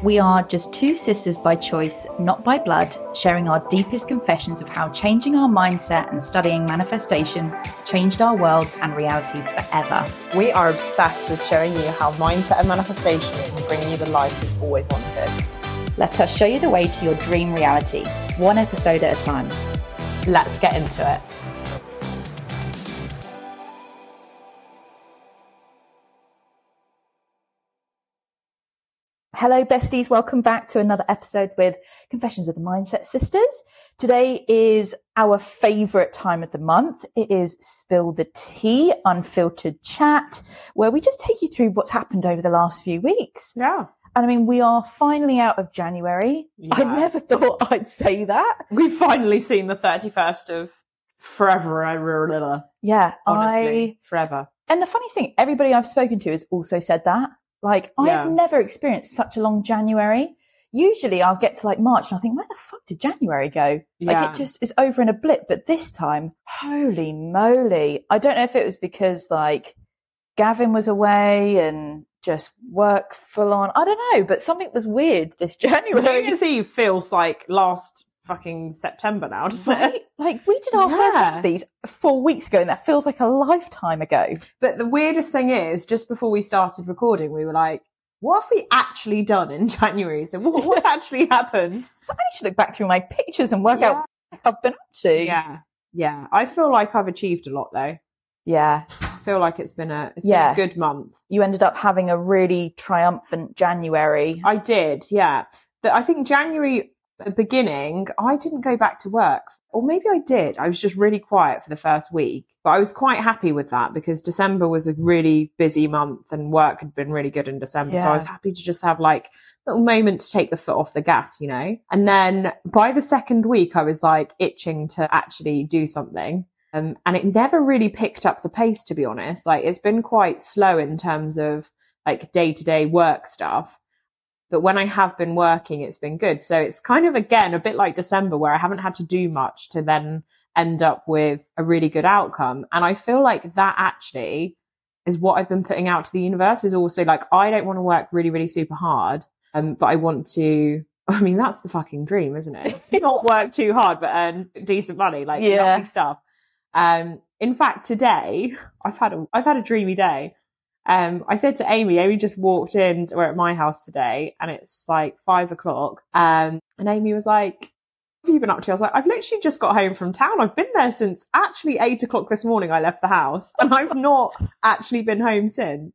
We are just two sisters by choice, not by blood, sharing our deepest confessions of how changing our mindset and studying manifestation changed our worlds and realities forever. We are obsessed with showing you how mindset and manifestation can bring you the life you've always wanted. Let us show you the way to your dream reality, one episode at a time. Let's get into it. Hello, besties. Welcome back to another episode with Confessions of the Mindset Sisters. Today is our favorite time of the month. It is Spill the Tea, unfiltered chat, where we just take you through what's happened over the last few weeks. Yeah. And I mean, we are finally out of January. I never thought I'd say that. We've finally seen the 31st of forever. I Yeah, honestly, forever. And the funny thing, everybody I've spoken to has also said that. Like, I've never experienced such a long January. Usually I'll get to like March and I think, where the fuck did January go? Like it just is over in a blip. But this time, holy moly. I don't know if it was because like Gavin was away and just work full on. I don't know, but something was weird this New January. Year's Eve feels like last fucking September now, doesn't it? Like we did our first Yeah. one of these four weeks ago and that feels like a lifetime ago. But the weirdest thing is, just before we started recording, we were like, what have we actually done in January? So what, what's actually happened? So I need to look back through my pictures and work out what I've been up to. Yeah. Yeah. I feel like I've achieved a lot though. Yeah. I feel like it's been a, it's Yeah. been a good month. You ended up having a really triumphant January. I did. Yeah. But I think January the beginning, I didn't go back to work. Or maybe I did. I was just really quiet for the first week. But I was quite happy with that because December was a really busy month and work had been really good in December. So I was happy to just have like a little moment to take the foot off the gas, you know? And then by the second week, I was like itching to actually do something. Um, and it never really picked up the pace, to be honest. Like it's been quite slow in terms of like day to day work stuff. But when I have been working, it's been good. So it's kind of again a bit like December where I haven't had to do much to then end up with a really good outcome. And I feel like that actually is what I've been putting out to the universe is also like, I don't want to work really, really super hard. Um, but I want to, I mean, that's the fucking dream, isn't it? Not work too hard, but earn decent money, like Yeah. stuff. Um, in fact, today I've had a, I've had a dreamy day. Um, I said to Amy, Amy just walked in, we're at my house today and it's like five o'clock. Um, and Amy was like, have you been up to? I was like, I've literally just got home from town. I've been there since actually eight o'clock this morning. I left the house and I've not actually been home since.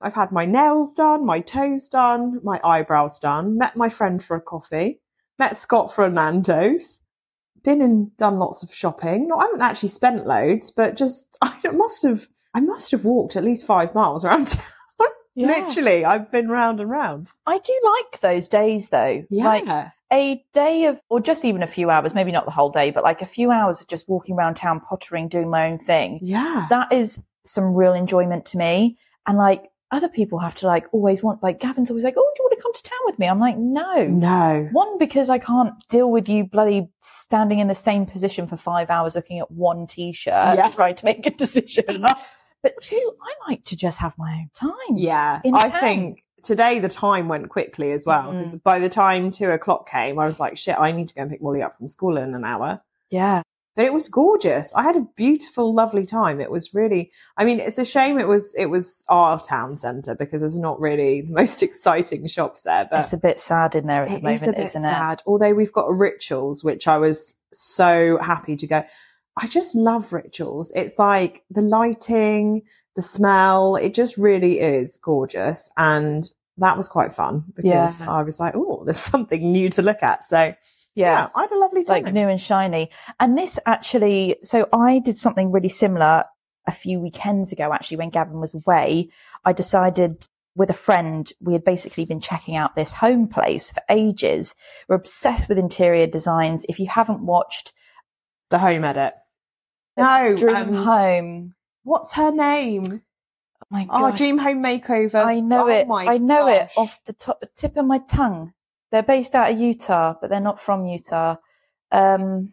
I've had my nails done, my toes done, my eyebrows done, met my friend for a coffee, met Scott for a Nando's, been and done lots of shopping. No, I haven't actually spent loads, but just, I must have, I must have walked at least five miles around town. Literally, I've been round and round. I do like those days though. Like Yeah. a day of, or just even a few hours, maybe not the whole day, but like a few hours of just walking around town, pottering, doing my own thing. yeah. That is some real enjoyment to me. And like other people have to like always want, like Gavin's always like, oh, do you want to come to town with me? I'm like, no. no. One, because I can't deal with you bloody standing in the same position for five hours looking at one t-shirt, Yeah. trying to make a decision. but two, I like to just have my own time. Yeah. I town. think today the time went quickly as well. Because mm-hmm. by the time two o'clock came, I was like, shit, I need to go and pick Molly up from school in an hour. Yeah. But it was gorgeous. I had a beautiful, lovely time. It was really, I mean, it's a shame it was, it was our town centre because there's not really the most exciting shops there, but it's a bit sad in there at the moment, is a bit isn't sad. Although we've got rituals, which I was so happy to go. I just love rituals. It's like the lighting, the smell. It just really is gorgeous, and that was quite fun because Yeah. I was like, oh, there's something new to look at. So it? yeah, I had a lovely time. like new and shiny. And this actually, so I did something really similar a few weekends ago, actually, when Gavin was away. I decided with a friend, we had basically been checking out this home place for ages. We're obsessed with interior designs. If you haven't watched the home edit. No, Dream um, Home, what's her name? oh my Oh, gosh, Dream Home Makeover. I know Oh it. I know it off the top, tip of my tongue. They're based out of Utah, but they're not from Utah. Um,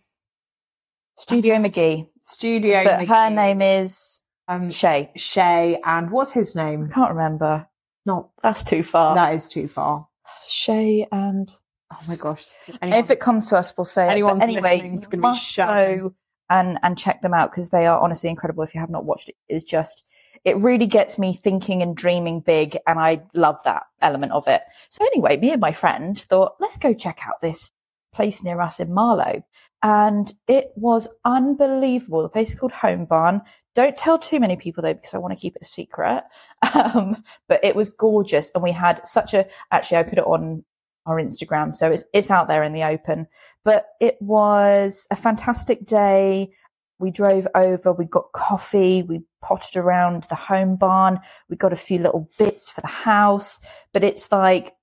Studio McGee, Studio. but her name is um, Shea. Shea, and what's his name? I can't remember. Not That's too far. that is too far. Shea and Oh my gosh. if it comes to us, we'll say. anyway, listening, it's you gonna be must go and and check them out because they are honestly incredible. If you have not watched it's just it really gets me thinking and dreaming big, and I love that element of it. So anyway, me and my friend thought, let's go check out this place near us in Marlow, and it was unbelievable. The place is called Home Barn. Don't tell too many people though, because I want to keep it a secret. Um, but it was gorgeous, and we had such a. Actually, I put it on our Instagram, so it's it's out there in the open. But it was a fantastic day. We drove over, we got coffee, we potted around the home barn, we got a few little bits for the house, but it's like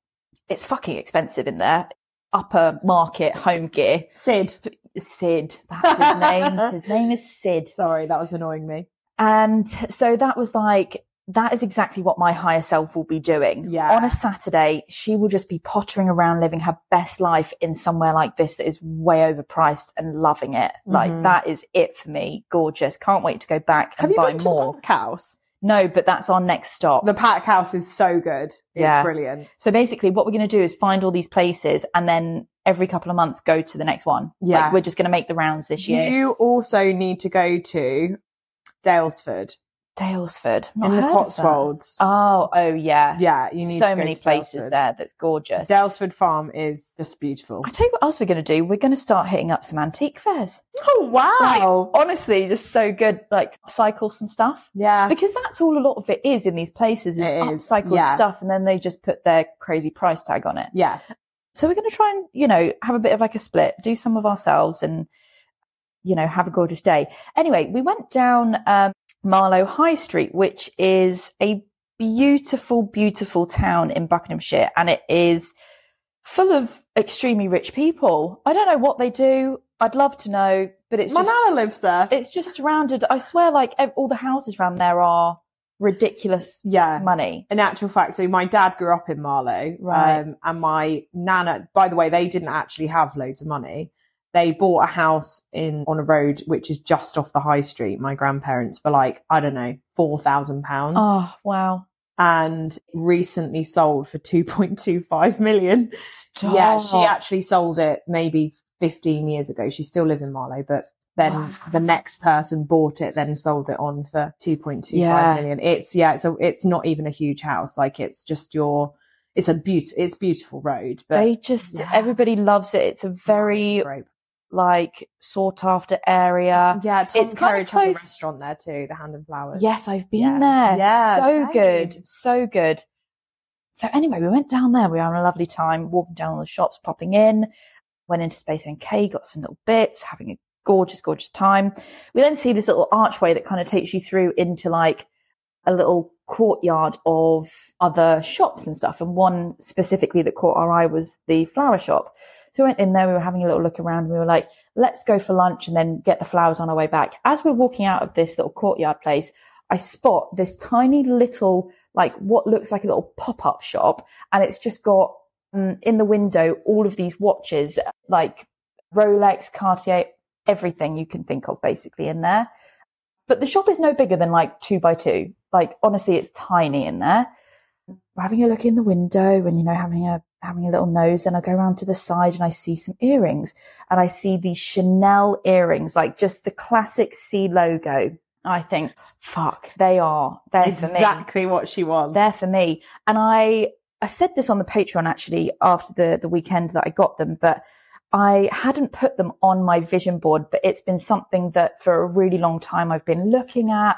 it's fucking expensive in there. Upper market home gear. Syd. Syd, that's his name. His name is Syd. Sorry, that was annoying me. And so that was like, that is exactly what my higher self will be doing. Yeah. On a Saturday, she will just be pottering around living her best life in somewhere like this that is way overpriced and loving it. Like Mhm. that is it for me. Gorgeous. Can't wait to go back Have and you buy been to more. the Pack House? No, but that's our next stop. The Pack House is so good. It's Yeah. brilliant. so basically what we're going to do is find all these places and then every couple of months go to the next one. Yeah. Like, we're just going to make the rounds this year. You also need to go to Daylesford Daylesford. Not in the. Cotswolds. Oh, oh yeah. yeah, you need so many places Daylesford. there that's gorgeous. Daylesford Farm is just beautiful. I tell you what else we're going to do. We're going to start hitting up some antique fairs. Oh wow! Honestly, just so good, like cycle some stuff. yeah, Because that's all a lot of it is in these places is It is, upcycled yeah. stuff and then they just put their crazy price tag on it. yeah. So we're going to try and, you know, have a bit of like a split, do some of ourselves and, you know, have a gorgeous day. Anyway, we went down um, Marlow High Street, which is a beautiful, beautiful town in Buckinghamshire. And it is full of extremely rich people. I don't know what they do. I'd love to know, but it's My just, nana lives there. it's just surrounded. I swear, like all the houses around there are ridiculous yeah. money. In actual fact, so my dad grew up in Marlow, Right. um, and my nana. By the way, they didn't actually have loads of money. They bought a house in on a road which is just off the high street. My grandparents for like I don't know four thousand pounds, Oh, wow. and recently sold for two point two five million. Yeah, she actually sold it maybe 15 years ago. She still lives in Marlow, but then Wow. the next person bought it, then sold it on for 2.25 Yeah. million. It's, yeah, so it's not even a huge house. Like it's just your, it's a beaut, it's beautiful road, but they just yeah. everybody loves it. It's a very. Like sought after area. yeah, Tom it's kind of has a restaurant there too, the Hand and Flowers. Yes, I've been Yeah. there. Yeah, so same. good, so good. So anyway, we went down there. We were having a lovely time walking down all the shops, popping in. Went into Space NK, got some little bits, having a gorgeous, gorgeous time. We then see this little archway that kind of takes you through into like a little courtyard of other shops and stuff. And one specifically that caught our eye was the flower shop. So we went in there, we were having a little look around, and we were like, let's go for lunch and then get the flowers on our way back. As we're walking out of this little courtyard place, I spot this tiny little, like what looks like a little pop-up shop. And it's just got um, in the window all of these watches, like Rolex, Cartier, everything you can think of basically in there. But the shop is no bigger than like two by two. Like honestly, it's tiny in there. We're having a look in the window and, you know, having a, having a little nose. Then I go around to the side and I see some earrings and I see these Chanel earrings, like just the classic C logo. I think, fuck, they are, they're for me. exactly what she wants. They're for me. And I, I said this on the Patreon actually after the, the weekend that I got them, but I hadn't put them on my vision board, but it's been something that for a really long time I've been looking at.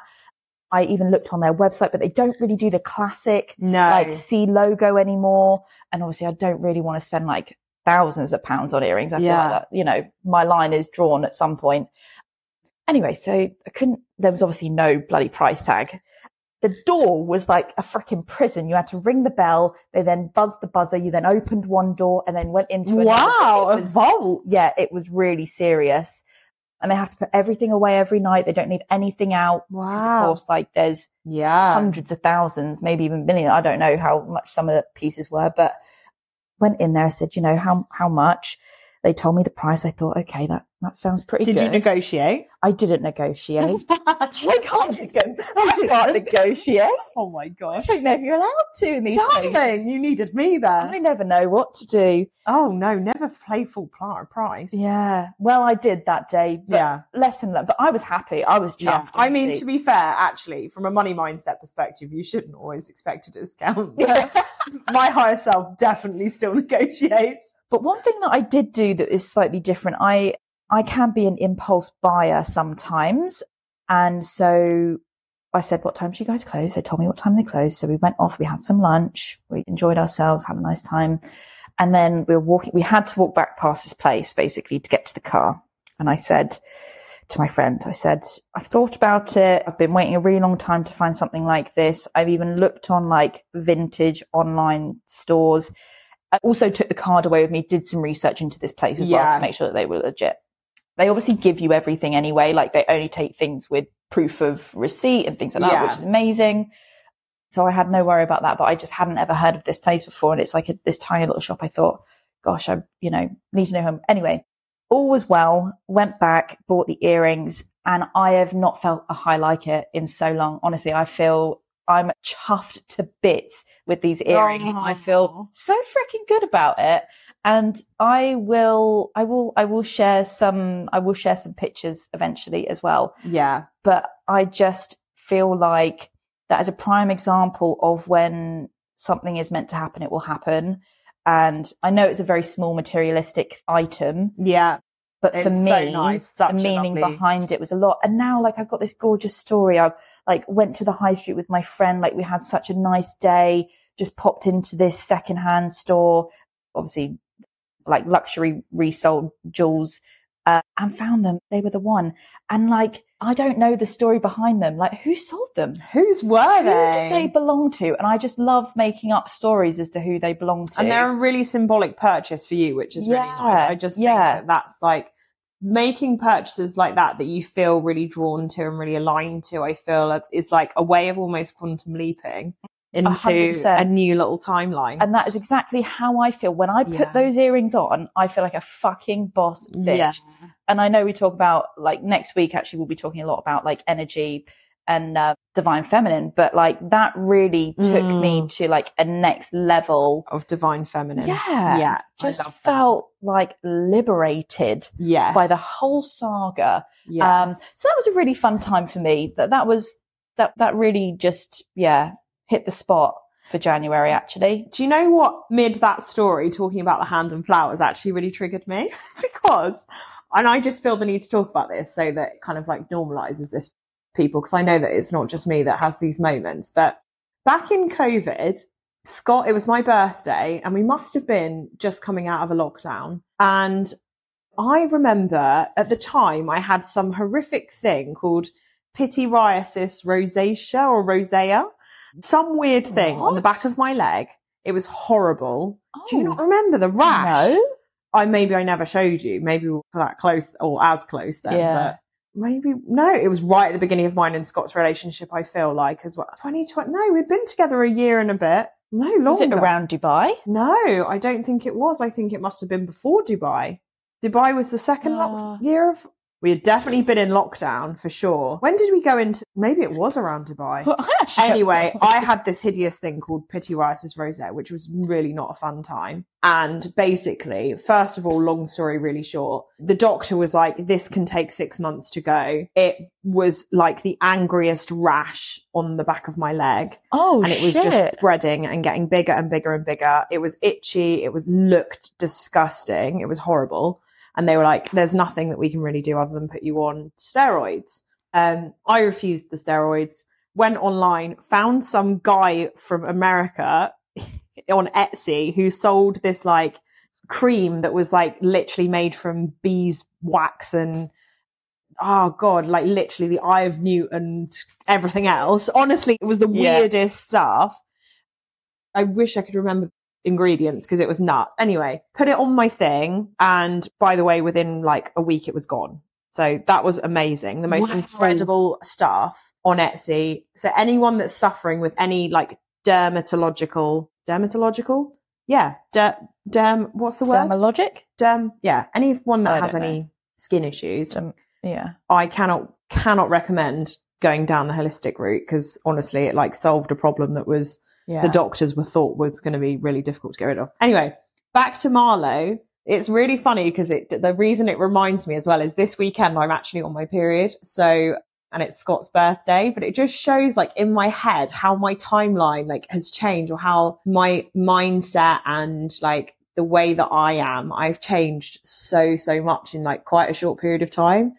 I even looked on their website, but they don't really do the classic no. like C logo anymore. And obviously I don't really want to spend like thousands of pounds on earrings. I Yeah. feel like that, you know, my line is drawn at some point. Anyway, so I couldn't, there was obviously no bloody price tag. The door was like a freaking prison. You had to ring the bell. They then buzzed the buzzer. You then opened one door and then went into another. wow, It a vault. yeah, it was really serious. And they have to put everything away every night. They don't leave anything out. Wow. Of course, like there's Yeah. hundreds of thousands, maybe even millions. I don't know how much some of the pieces were, but went in there. I said, you know, how how much? They told me the price. I thought, okay, that That sounds pretty Did good. you negotiate? I didn't negotiate. I can't, neg- I can't negotiate. Oh my god! I don't know if you're allowed to in these places. You needed me there. I never know what to do. Oh no, never play full price. Yeah. Well, I did that day. Yeah. Lesson learned. But I was happy. I was chuffed. Yeah. I mean, to be fair, actually, from a money mindset perspective, you shouldn't always expect a discount. My higher self definitely still negotiates. But one thing that I did do that is slightly different, I I can be an impulse buyer sometimes. And so I said, What time should you guys close? They told me what time they closed. So we went off, we had some lunch, we enjoyed ourselves, had a nice time. And then we were walking, we had to walk back past this place basically to get to the car. And I said to my friend, I said, I've thought about it. I've been waiting a really long time to find something like this. I've even looked on like vintage online stores. I also took the card away with me, did some research into this place as well to make sure that they were legit. They obviously give you everything anyway. Like they only take things with proof of receipt and things like that, which is amazing. So I had no worry about that, but I just hadn't ever heard of this place before. And it's like a, this tiny little shop. I thought, gosh, I, you know, need to know him. Anyway, all was well, went back, bought the earrings, and I have not felt a high like it in so long. Honestly, I feel I'm chuffed to bits with these earrings. Oh. I feel so freaking good about it. And I will, I will, I will share some, I will share some pictures eventually as well. Yeah. But I just feel like that is a prime example of when something is meant to happen, it will happen. And I know it's a very small materialistic item, Yeah. but for me, so nice. The meaning lovely- behind it was a lot. And now, like, I've got this gorgeous story. I like went to the high street with my friend. Like, we had such a nice day. Just popped into this secondhand store, obviously, like luxury resold jewels, uh, and found them. They were the one. And like, I don't know the story behind them. Like, who sold them? Whose were Who they? did they belong to? And I just love making up stories as to who they belong to. and they're a really symbolic purchase for you, which is really Yeah, nice. I just think yeah. that that's like making purchases like that that you feel really drawn to and really aligned to. I feel is like a way of almost quantum leaping into hundred percent. a new little timeline. And that is exactly how I feel. When I put Yeah. those earrings on, I feel like a fucking boss bitch. yeah, And I know we talk about, like, next week, actually, we'll be talking a lot about, like, energy and uh, divine feminine. But, like, that really took me Mm. to, like, a next level. of divine feminine. Yeah. yeah, Just that. felt, like, liberated yes. by the whole saga. yes. Um, so that was a really fun time for me. That, that was, that, that really just, yeah, hit the spot for January, actually. Do you know what mid that story talking about the hand and flowers actually really triggered me? because, and I just feel the need to talk about this so that kind of like normalizes this people because I know that it's not just me that has these moments. But back in COVID, Scott, it was my birthday and we must have been just coming out of a lockdown. And I remember at the time I had some horrific thing called pityriasis rosacea or rosea, some weird thing on the back of my leg. It was horrible. Do you Oh. not remember the rash? No. I maybe I never showed you. Maybe we were that close or as close then. Yeah. But maybe no. It was right at the beginning of mine and Scott's relationship. I feel like as well. Twenty twenty. No, we'd been together a year and a bit. No longer. Was it around Dubai? No, I don't think it was. I think it must have been before Dubai. Dubai was the second Ah. year of. We had definitely been in lockdown for sure. When did we go into? Maybe it was around Dubai. Well, I Anyway. I had this hideous thing called Pity pityriasis rosea, which was really not a fun time. And basically, first of all, long story really short, the doctor was like, this can take six months to go. It was like the angriest rash on the back of my leg oh, and it was shit. just spreading and getting bigger and bigger and bigger. It was itchy. It was looked disgusting. It was horrible. And they were like, there's nothing that we can really do other than put you on steroids. Um, I refused the steroids, went online, found some guy from America on Etsy who sold this like cream that was like literally made from bees wax and oh god, like literally the eye of Newt and everything else. Honestly, it was the Yeah. weirdest stuff. I wish I could remember ingredients because it was nuts. Anyway, put it on my thing, and by the way, within like a week, it was gone. So that was amazing. The most Wow. incredible stuff on Etsy. So anyone that's suffering with any like dermatological, dermatological, yeah, der, derm. What's the word? Dermalogic? derm. Yeah, anyone I that has know. any skin issues, Um, yeah. I cannot cannot recommend going down the holistic route because honestly, it like solved a problem that was Yeah. the doctors were thought was going to be really difficult to get rid of. Anyway, back to Marlow. It's really funny because it the reason it reminds me as well is this weekend I'm actually on my period. So and it's Scott's birthday, but it just shows like in my head how my timeline like has changed or how my mindset and like the way that I am, I've changed so, so much in like quite a short period of time.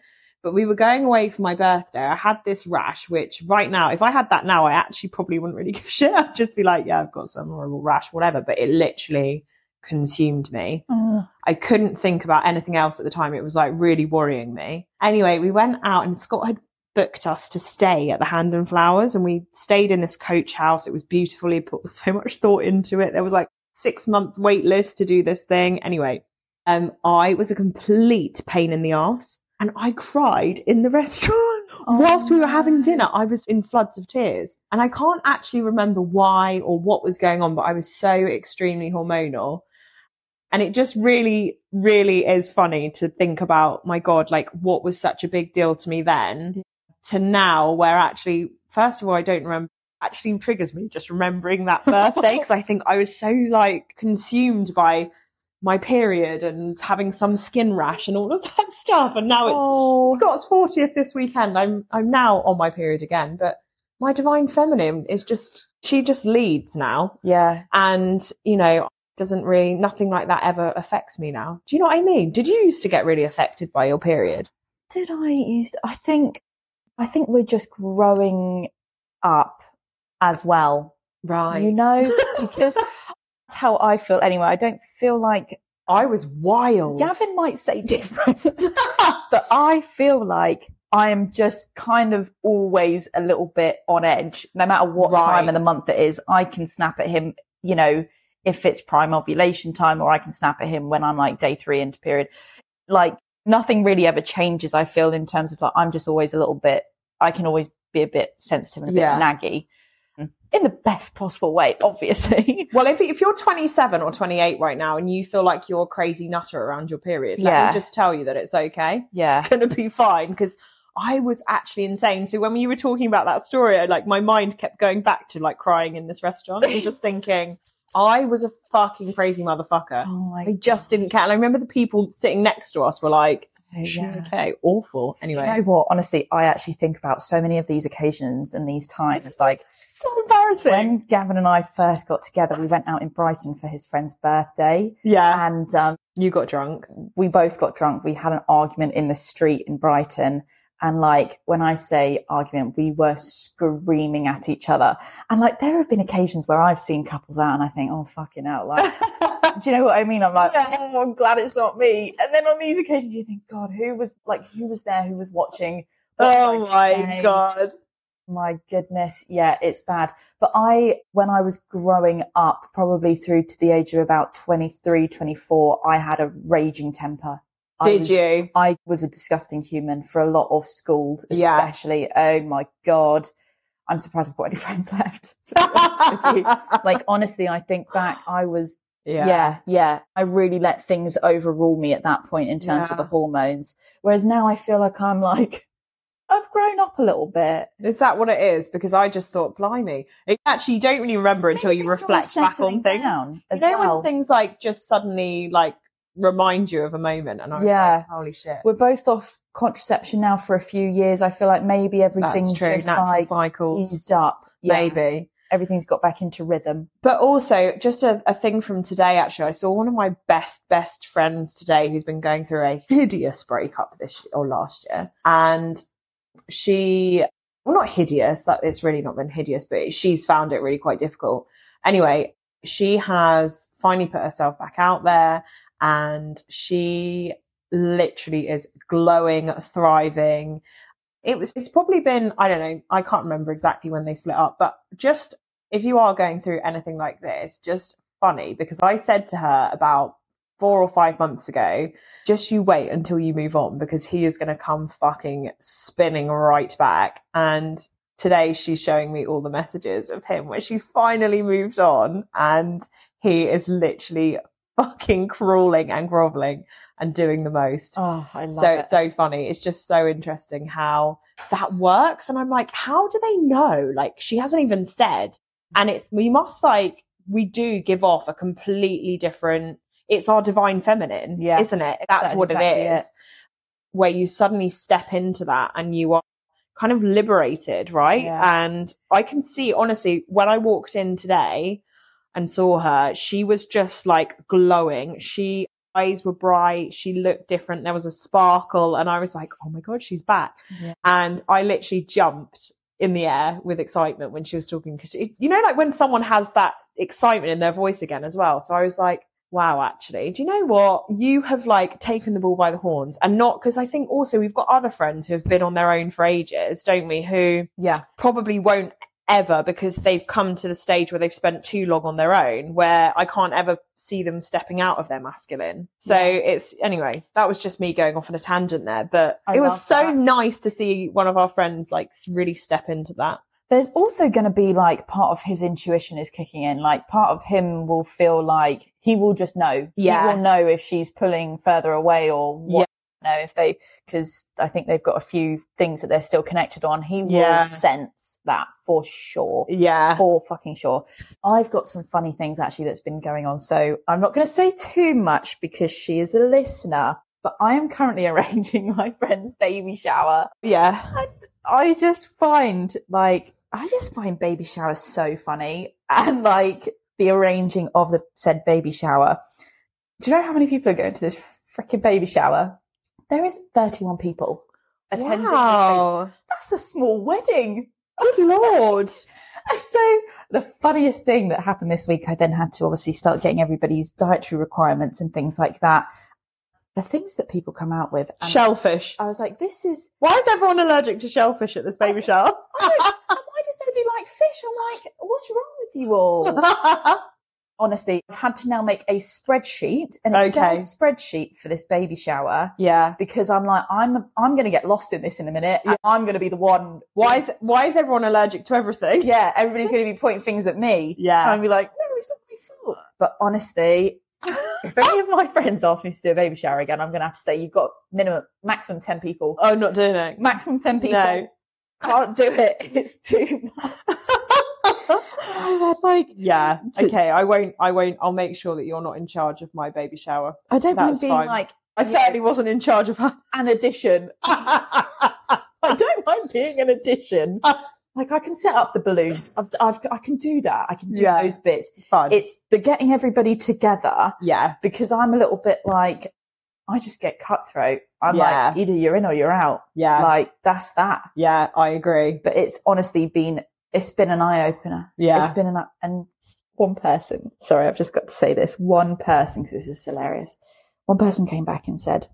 But we were going away for my birthday. I had this rash, which right now, if I had that now, I actually probably wouldn't really give a shit. I'd just be like, yeah, I've got some horrible rash, whatever. But it literally consumed me. Oh, I couldn't think about anything else at the time. It was like really worrying me. Anyway, we went out and Scott had booked us to stay at the Hand and Flowers and we stayed in this coach house. It was beautiful. He put so much thought into it. There was like six month wait list to do this thing. Anyway, um, I was a complete pain in the ass and I cried in the restaurant whilst we were having dinner. I was in floods of tears and I can't actually remember why or what was going on, but I was so extremely hormonal. And it just really, really is funny to think about, my God, like what was such a big deal to me then to now where actually, first of all, I don't remember actually triggers me just remembering that birthday because I think I was so like consumed by my period and having some skin rash and all of that stuff. And now it's Oh, Scott's 40th this weekend. I'm, I'm now on my period again, but my divine feminine is just, she just leads now. yeah. And, you know, doesn't really, nothing like that ever affects me now. Do you know what I mean? Did you used to get really affected by your period? Did I use? I think, I think we're just growing up as well. Right. You know, because how I feel. Anyway, I don't feel like I was wild. Gavin might say different, but I feel like I am just kind of always a little bit on edge, no matter what Right. time of the month it is. I can snap at him, you know, if it's prime ovulation time, or I can snap at him when I'm like day three into period. Like nothing really ever changes. I feel in terms of like I'm just always a little bit. I can always be a bit sensitive and a bit Yeah. naggy, in the best possible way, obviously. Well, if, if you're 27 or 28 right now and you feel like you're a crazy nutter around your period, let Yeah. me just tell you that it's okay. yeah. It's going to be fine because I was actually insane. So when you were talking about that story, I, like my mind kept going back to like crying in this restaurant and just thinking, I was a fucking crazy motherfucker. Oh I just didn't care. And I remember the people sitting next to us were like, Yeah. okay, awful. Do you Anyway, know what? Honestly, I actually think about so many of these occasions and these times. Like so embarrassing. when Gavin and I first got together, we went out in Brighton for his friend's birthday, yeah, and um, you got drunk. we both got drunk. We had an argument in the street in Brighton. And like when I say argument, we were screaming at each other. And like there have been occasions where I've seen couples out and I think, oh fucking hell, like do you know what I mean? I'm like, oh, I'm glad it's not me. And then on these occasions, you think, God, who was like, who was there? Who was watching? What oh my say? god. My goodness. Yeah, it's bad. But I, when I was growing up, probably through to the age of about 23, 24, I had a raging temper. I Did was- you? I was a disgusting human for a lot of school, Yeah. especially. Oh my God. I'm surprised I've got any friends left. to be honest with you. like, honestly, I think back, I was yeah. yeah, I really let things overrule me at that point in terms of the hormones. Whereas now I feel like I'm like, I've grown up a little bit. Is that what it is? Because I just thought, blimey. It, actually, you don't really remember until you things are all reflect back on things. down as you know well. when things like just suddenly like remind you of a moment, and I was Yeah. like, holy shit. We're both off contraception now for a few years. I feel like maybe everything's just Natural like cycles, eased up. Yeah. maybe. Everything's got back into rhythm. But also, just a, a thing from today, actually, I saw one of my best, best friends today who's been going through a hideous breakup this year, or last year. And she, well, not hideous, that it's really not been hideous, but she's found it really quite difficult. Anyway, she has finally put herself back out there and she literally is glowing, thriving. It was, it's probably been, I don't know, I can't remember exactly when they split up, but just if you are going through anything like this, just funny because I said to her about four or five months ago, just you wait until you move on because he is going to come fucking spinning right back. And today she's showing me all the messages of him where she's finally moved on and he is literally fucking crawling and groveling and doing the most. Oh, I love so it. it's so funny. It's just so interesting how that works. And I'm like, how do they know? Like she hasn't even said. And it's we must like we do give off a completely different it's our divine feminine, Yeah. isn't it? That's That is what exactly it is. it. Where you suddenly step into that and you are kind of liberated, right? Yeah. And I can see honestly, when I walked in today and saw her, she was just like glowing. She eyes were bright. She looked different. There was a sparkle and I was like, Oh my God, she's back. Yeah. And I literally jumped in the air with excitement when she was talking. Cause you know, like when someone has that excitement in their voice again as well. So I was like, wow, actually, do you know what? You have like taken the bull by the horns and not because I think also we've got other friends who have been on their own for ages, don't we? Who Yeah. probably won't ever because they've come to the stage where they've spent too long on their own where I can't ever see them stepping out of their masculine. So Yeah. it's anyway, that was just me going off on a tangent there, but I it was so that. nice to see one of our friends like really step into that. There's also going to be like part of his intuition is kicking in. Like part of him will feel like he will just know. Yeah. He will know if she's pulling further away or what. Know, if they, because I think they've got a few things that they're still connected on. He will sense that for sure. Yeah. For fucking sure. I've got some funny things actually that's been going on. So I'm not going to say too much because she is a listener, but I am currently arranging my friend's baby shower. Yeah. And I just find like I just find baby showers so funny and like the arranging of the said baby shower. Do you know how many people are going to this freaking baby shower? There is 31 people attending. Wow. That's a small wedding. Good lord. So the funniest thing that happened this week, I then had to obviously start getting everybody's dietary requirements and things like that. The things that people come out with. Shellfish. I was like, this is Why is everyone allergic to shellfish at this baby shower? Why does nobody like fish? I'm like, what's wrong with you all? Honestly, I've had to now make a spreadsheet, an Excel Okay. spreadsheet for this baby shower yeah. because I'm like, I'm I'm going to get lost in this in a minute. and I'm going to be the one. Why is why is everyone allergic to everything? Yeah, everybody's going to be pointing things at me. And Yeah. I'll be like, no, it's not my fault. But honestly, if any of my friends ask me to do a baby shower again, I'm going to have to say you've got minimum, maximum 10 people. I'm not doing it. Maximum 10 people. No. Can't do it. It's too much. Had like, yeah. To- Okay. I won't. I won't. I'll make sure that you're not in charge of my baby shower. I don't mind That's being fine. like I Yeah. certainly wasn't in charge of an addition. I don't mind being an addition. Like I can set up the balloons. I've, I've, I can do that. I can do Yeah. those bits. Fun. It's the getting everybody together yeah. because I'm a little bit like, I just get cutthroat. I'm Yeah. like, either you're in or you're out. Yeah. Like that's that. yeah. I agree. But it's honestly been, it's been an eye opener. Yeah. It's been an, and one person, sorry, I've just got to say this. One person, because this is hilarious. One person came back and said,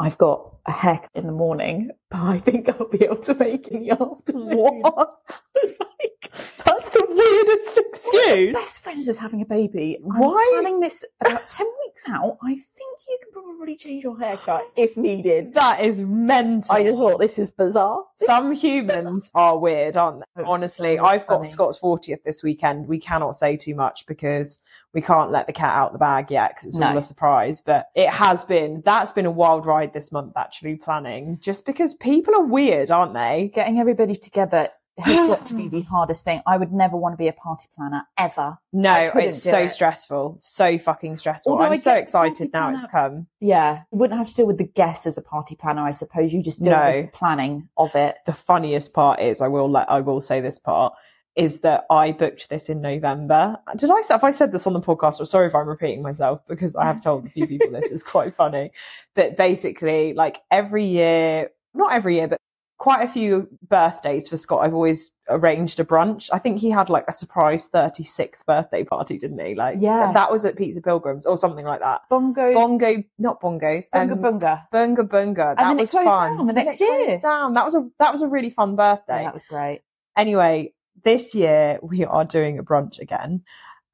I've got a haircut in the morning, but I think I'll be able to make in the afternoon. What? I was like, That's the weirdest excuse. best friends is having a baby. I'm Why? planning this about 10 weeks out. I think you can probably change your haircut if needed. That is mental. I just thought this is bizarre. Some humans are weird, aren't they? Honestly, so I've got. Scott's 40th this weekend. We cannot say too much because we can't let the cat out the bag yet because it's No. all a surprise. But it has been, that's been a wild ride this month, actually planning, just because people are weird, aren't they? Getting everybody together has got to be the hardest thing. I would never want to be a party planner ever. No, it's so it. stressful, so fucking stressful. Although I'm so guess the party excited now it's come. Yeah. You wouldn't have to deal with the guests as a party planner, I suppose. You just deal No. with the planning of it. the funniest part is I will let I will say this part is that I booked this in November. Did I say have I said this on the podcast? Or sorry if I'm repeating myself because I have told a few people this. is quite funny. But basically, like every year, not every year, but quite a few birthdays for Scott, I've always arranged a brunch. I think he had like a surprise 36th birthday party, didn't he? Like, Yeah. that was at Pizza Pilgrims or something like that. Bongos. Bongo, not bongos. bunga um, bunga. Bunga Bunga. That then it was closed fun. down the next it year. Down. That was a that was a really fun birthday. Yeah, that was great. Anyway, this year we are doing a brunch again,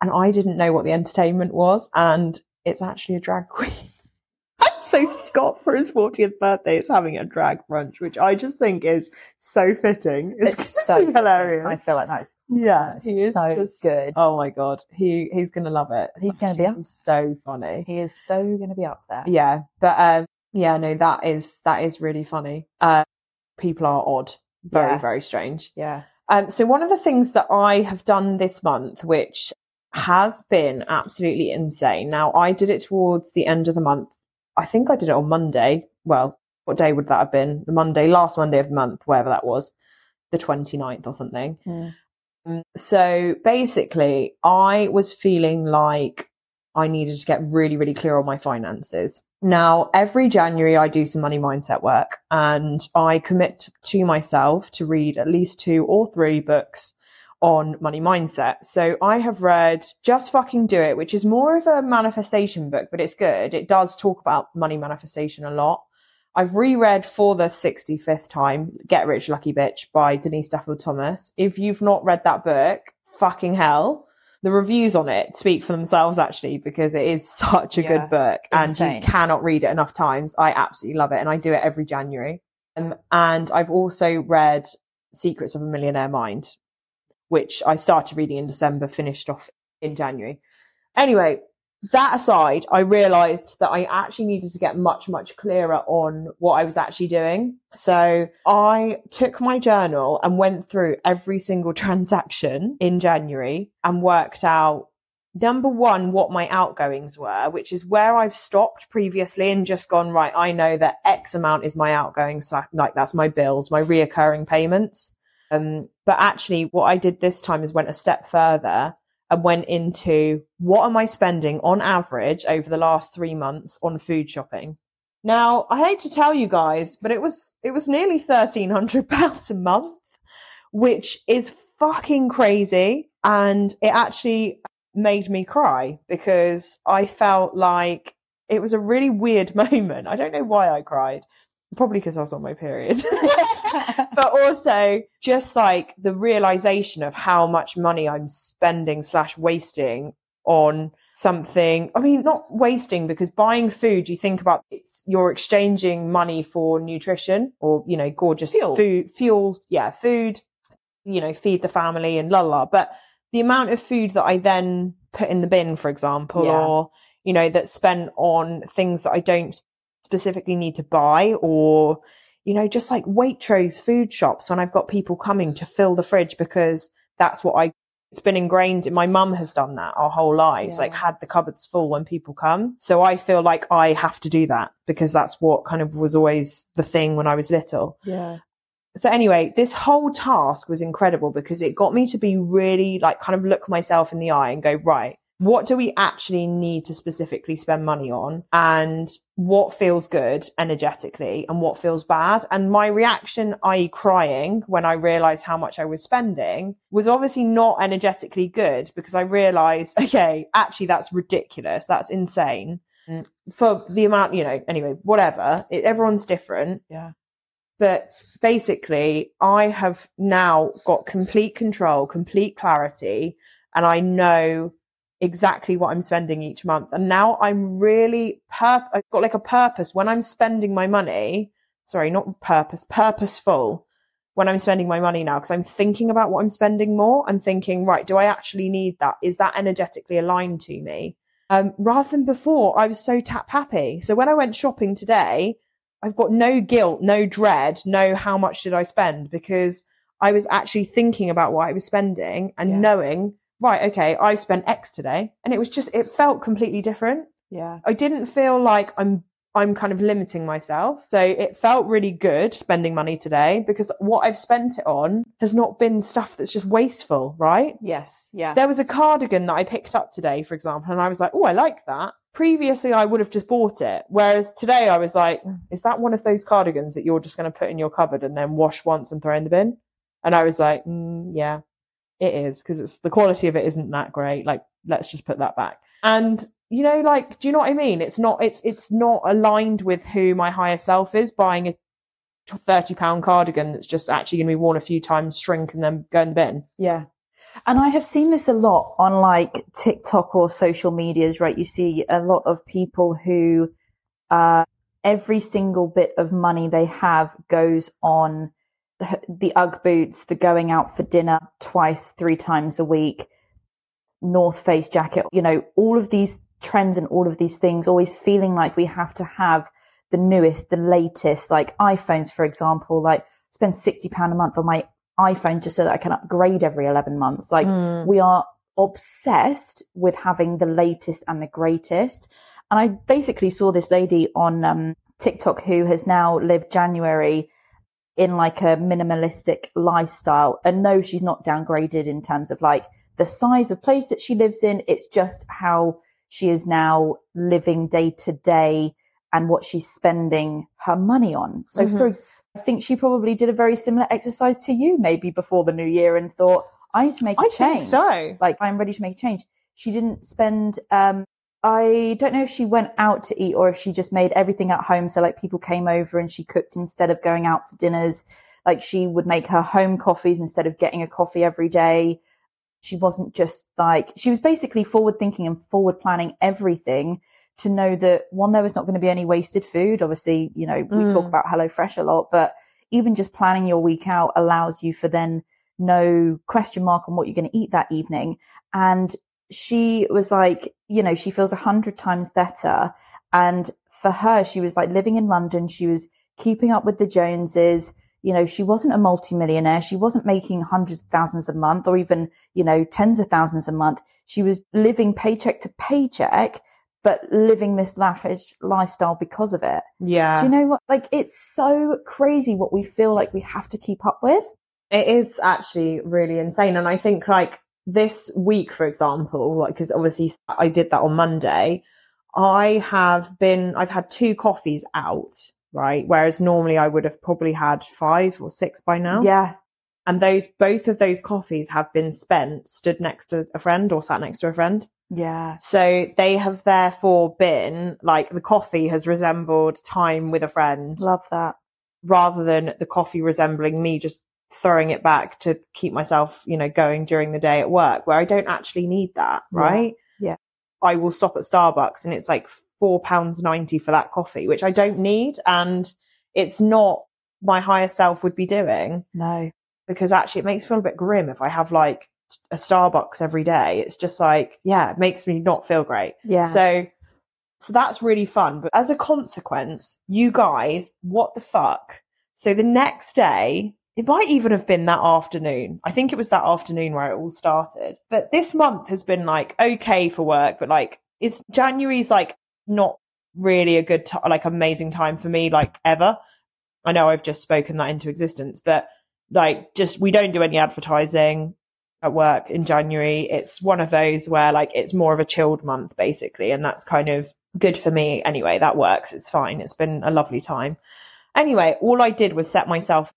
and I didn't know what the entertainment was, and it's actually a drag queen. So Scott for his 40th birthday is having a drag brunch, which I just think is so fitting. It's, It's so hilarious. I feel like that's yeah, he is so just- good. Oh my god, he he's gonna love it. He's gonna be up. So funny. He is so going to be up there. Yeah, but um, yeah, no, that is that is really funny. Uh, people are odd, very Yeah. very strange. Yeah. Um, so one of the things that I have done this month, which has been absolutely insane. Now I did it towards the end of the month. I think I did it on Monday. Well, what day would that have been? The Monday, last Monday of the month, wherever that was, the 29th or something. Mm. Um, So basically, I was feeling like I needed to get really, really clear on my finances. Now, every January, I do some money mindset work and I commit to myself to read at least two or three books on money mindset. So I have read Just Fucking Do It, which is more of a manifestation book, but it's good. It does talk about money manifestation a lot. I've reread for the 65th time Get Rich Lucky Bitch by Denise Duffield Thomas. If you've not read that book, fucking hell. The reviews on it speak for themselves actually because it is such a Yeah, good book and insane. you cannot read it enough times. I absolutely love it and I do it every January. Um, and I've also read Secrets of a Millionaire Mind, which I started reading in December, finished off in January. Anyway, that aside, I realized that I actually needed to get much, much clearer on what I was actually doing. So I took my journal and went through every single transaction in January and worked out number one, what my outgoings were, which is where I've stopped previously and just gone, right, I know that X amount is my outgoings. So like that's my bills, my reoccurring payments. Um, but actually what I did this time is went a step further and went into what am I spending on average over the last three months on food shopping. Now, I hate to tell you guys, but it was, it was nearly £1,300 a month, which is fucking crazy. And it actually made me cry because I felt like it was a really weird moment. I don't know why I cried. Probably because I was on my period. but also just like the realization of how much money I'm spending slash wasting on something. I mean, not wasting because buying food, you think about it's you're exchanging money for nutrition or, you know, gorgeous Fuel. food, fuel. Yeah. Food, you know, feed the family and la la. But the amount of food that I then put in the bin, for example, Yeah. or, you know, that's spent on things that I don't specifically need to buy or, you know, just like Waitrose food shops when I've got people coming to fill the fridge because that's what I, it's been ingrained. in My mum has done that our whole lives, Yeah. like had the cupboards full when people come. So I feel like I have to do that because that's what kind of was always the thing when I was little yeah. so anyway, this whole task was incredible because it got me to be really like kind of look myself in the eye and go, right, what do we actually need to specifically spend money on and what feels good energetically and what feels bad? And my reaction, i.e. crying when I realized how much I was spending was obviously not energetically good because I realized, okay, actually that's ridiculous. That's insane. Mm. For the amount, you know, anyway, whatever. It, everyone's different Yeah. but basically I have now got complete control, complete clarity, and I know exactly what I'm spending each month. And now I'm really pur- I've got like a purpose when I'm spending my money. Sorry, not purpose, purposeful when I'm spending my money now because I'm thinking about what I'm spending more. I'm thinking, right, do I actually need that? Is that energetically aligned to me? Um, rather than before, I was so tap happy. So when I went shopping today, I've got no guilt, no dread, no how much did I spend because I was actually thinking about what I was spending and Yeah. knowing, right, okay, I spent X today. And it was just, it felt completely different. Yeah. I didn't feel like I'm I'm kind of limiting myself. So it felt really good spending money today because what I've spent it on has not been stuff that's just wasteful, right? Yes. Yeah. There was a cardigan that I picked up today, for example, and I was like, oh, I like that. Previously, I would have just bought it. Whereas today, I was like, is that one of those cardigans that you're just going to put in your cupboard and then wash once and throw in the bin? And I was like, mm, yeah, it is because it's the quality of it isn't that great. Like, let's just put that back. And you know, like, do you know what I mean? It's not, it's, it's not aligned with who my higher self is buying a 30 pound cardigan that's just actually going to be worn a few times, shrink and then go in the bin. Yeah. And I have seen this a lot on like TikTok or social medias, right? You see a lot of people who uh, every single bit of money they have goes on the, Ugg boots, the going out for dinner twice, three times a week, North Face jacket, you know, all of these trends and all of these things, always feeling like we have to have the newest, the latest, like iPhones, for example, like spend £60 a month on my iPhone just so that I can upgrade every 11 months. Like Mm. we are obsessed with having the latest and the greatest. And I basically saw this lady on um, TikTok who has now lived January in like a minimalistic lifestyle. And no, she's not downgraded in terms of like the size of place that she lives in. It's just how she is now living day to day and what she's spending her money on. So for, I think she probably did a very similar exercise to you maybe before the new year and thought, I need to make a I change think so. like I'm ready to make a change. She didn't spend um I don't know if she went out to eat or if she just made everything at home so like people came over and she cooked instead of going out for dinners. Like she would make her home coffees instead of getting a coffee every day. She wasn't just like she was basically forward thinking and forward planning everything to know that one there was not going to be any wasted food. Obviously, you know, we talk Mm. about HelloFresh a lot, but even just planning your week out allows you for then no question mark on what you're going to eat that evening. And she was like, you know, she feels a hundred times better. And for her, she was like living in London. She was keeping up with the Joneses. You know, she wasn't a multimillionaire. She wasn't making hundreds of thousands a month or even, you know, tens of thousands a month. She was living paycheck to paycheck, but living this lavish lifestyle because of it. Yeah. Do you know what? Like, it's so crazy what we feel like we have to keep up with. It is actually really insane. And I think like this week, for example, like, cause obviously I did that on Monday. I have been, I've had two coffees out, right? Whereas normally I would have probably had five or six by now. Yeah. And those, both of those coffees have been spent stood next to a friend or sat next to a friend. Yeah. So they have therefore been like the coffee has resembled time with a friend Love that. rather than the coffee resembling me just throwing it back to keep myself, you know, going during the day at work where I don't actually need that, Yeah. right? Yeah. I will stop at Starbucks and it's like four pounds ninety for that coffee, which I don't need. And it's not my higher self would be doing No. because actually it makes me feel a bit grim if I have like a Starbucks every day. It's just like, yeah, it makes me not feel great. Yeah. So, so that's really fun. But as a consequence, you guys, what the fuck? So the next day, it might even have been that afternoon. I think it was that afternoon where it all started. But this month has been like okay for work, but like it's January's like not really a good time, like amazing time for me, like ever. I know I've just spoken that into existence, but like just we don't do any advertising at work in January. It's one of those where like it's more of a chilled month basically, and that's kind of good for me anyway. That works. It's fine. It's been a lovely time. Anyway, all I did was set myself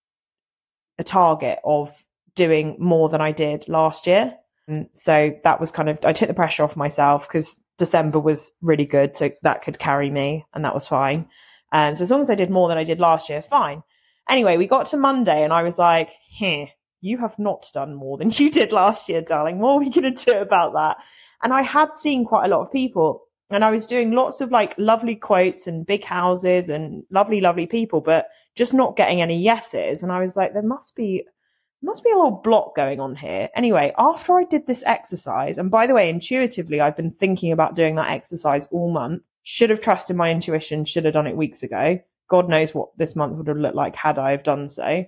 a target of doing more than I did last year. And so that was kind of I took the pressure off myself because December was really good, so that could carry me, and that was fine. Um, so as long as I did more than I did last year, fine. Anyway, we got to Monday, and I was like, "Here, you have not done more than you did last year, darling. What are we going to do about that?" And I had seen quite a lot of people, and I was doing lots of like lovely quotes and big houses and lovely, lovely people, but just not getting any yeses. And I was like, there must be must be a little block going on here. Anyway, after I did this exercise, and by the way, intuitively, I've been thinking about doing that exercise all month. Should have trusted my intuition, should have done it weeks ago. God knows what this month would have looked like had I have done so.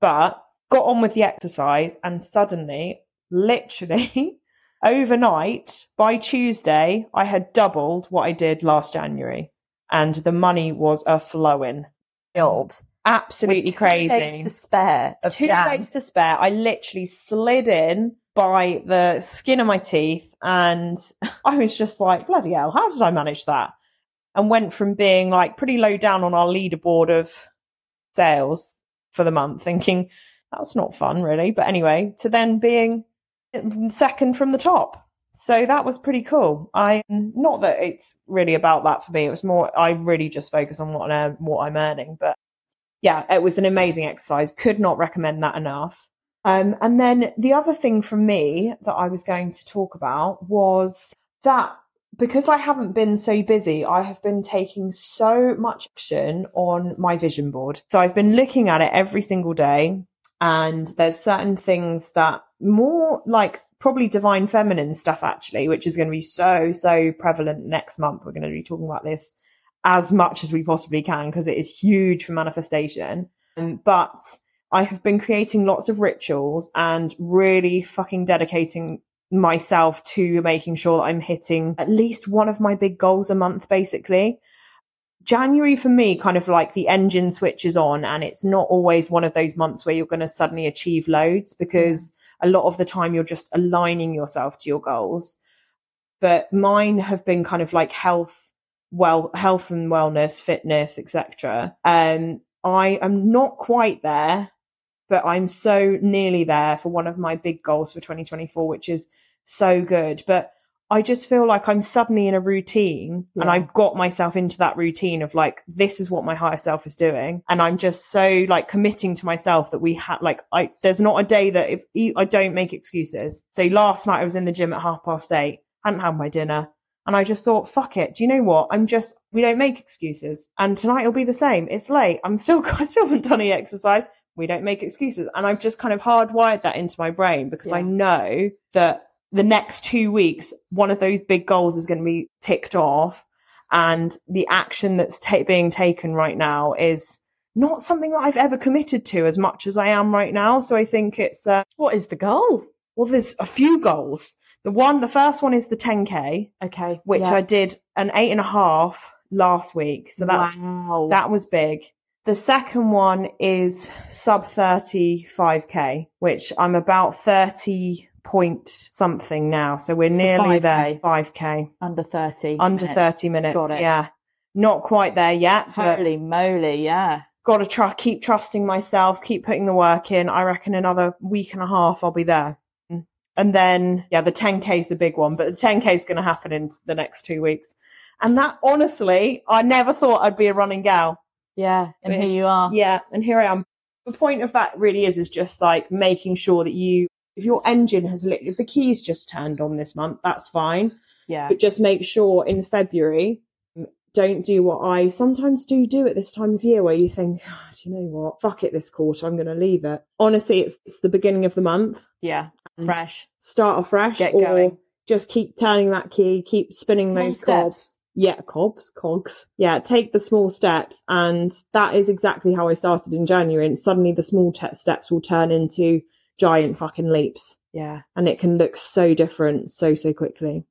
But got on with the exercise and suddenly, literally overnight, by Tuesday, I had doubled what I did last January. And the money was a flowing. Build. Absolutely two days crazy to spare of two jam. days to spare. I literally slid in by the skin of my teeth and I was just like, bloody hell, how did I manage that? And went from being like pretty low down on our leaderboard of sales for the month, thinking that's not fun really. But anyway, to then being second from the top. So that was pretty cool. I not that it's really about that for me. It was more I really just focus on what I'm what I'm earning. But yeah, it was an amazing exercise. Could not recommend that enough. Um, and then the other thing from me that I was going to talk about was that because I haven't been so busy, I have been taking so much action on my vision board. So I've been looking at it every single day and there's certain things that more like probably divine feminine stuff actually, which is going to be so, so prevalent next month. We're going to be talking about this as much as we possibly can because it is huge for manifestation. Um, but I have been creating lots of rituals and really fucking dedicating myself to making sure that I'm hitting at least one of my big goals a month, basically. January for me, kind of like the engine switches on and it's not always one of those months where you're going to suddenly achieve loads because a lot of the time you're just aligning yourself to your goals. But mine have been kind of like health, well, health and wellness, fitness, etc. Um, I am not quite there, but I'm so nearly there for one of my big goals for 2024, which is so good. But I just feel like I'm suddenly in a routine yeah. and I've got myself into that routine of like, this is what my higher self is doing. And I'm just so like committing to myself that we had like, I, there's not a day that if I don't make excuses. So last night I was in the gym at half past eight, hadn't had my dinner. And I just thought, fuck it. Do you know what? I'm just, we don't make excuses. And tonight it'll be the same. It's late. I'm still, I still haven't done any exercise. We don't make excuses. And I've just kind of hardwired that into my brain because yeah. I know that the next two weeks, one of those big goals is going to be ticked off. And the action that's ta- being taken right now is not something that I've ever committed to as much as I am right now. So I think it's, uh, what is the goal? Well, there's a few goals. The one, the first one is the 10k. Okay. Which yeah. I did an eight and a half last week. So that's, wow. that was big. The second one is sub 35k, which I'm about 30 point something now. So we're nearly 5K. there. 5k. Under 30. Under minutes. 30 minutes. Got it. Yeah. Not quite there yet. Holy moly. Yeah. Got to try, keep trusting myself, keep putting the work in. I reckon another week and a half I'll be there. And then, yeah, the 10k is the big one, but the 10k is going to happen in the next two weeks. And that honestly, I never thought I'd be a running gal. Yeah. And here you are. Yeah. And here I am. The point of that really is, is just like making sure that you if your engine has lit, if the key's just turned on this month, that's fine. Yeah. But just make sure in February, don't do what I sometimes do do at this time of year where you think, oh, do you know what? Fuck it this quarter. I'm going to leave it. Honestly, it's, it's the beginning of the month. Yeah. Fresh. Start afresh Get or going. just keep turning that key, keep spinning Small those steps. cobs. Yeah, cobs, cogs. Yeah, take the small steps. And that is exactly how I started in January. And suddenly the small te- steps will turn into giant fucking leaps. Yeah. And it can look so different so, so quickly.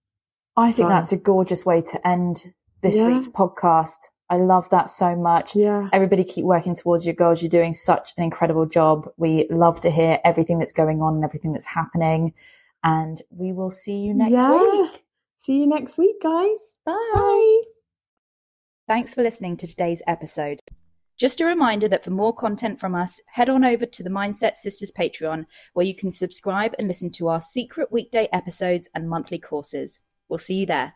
I think that's a gorgeous way to end this yeah. week's podcast. I love that so much. Yeah. Everybody keep working towards your goals. You're doing such an incredible job. We love to hear everything that's going on and everything that's happening. And we will see you next yeah. week. See you next week, guys. Bye. Bye. Thanks for listening to today's episode. Just a reminder that for more content from us, head on over to the Mindset Sisters Patreon, where you can subscribe and listen to our secret weekday episodes and monthly courses. We'll see you there.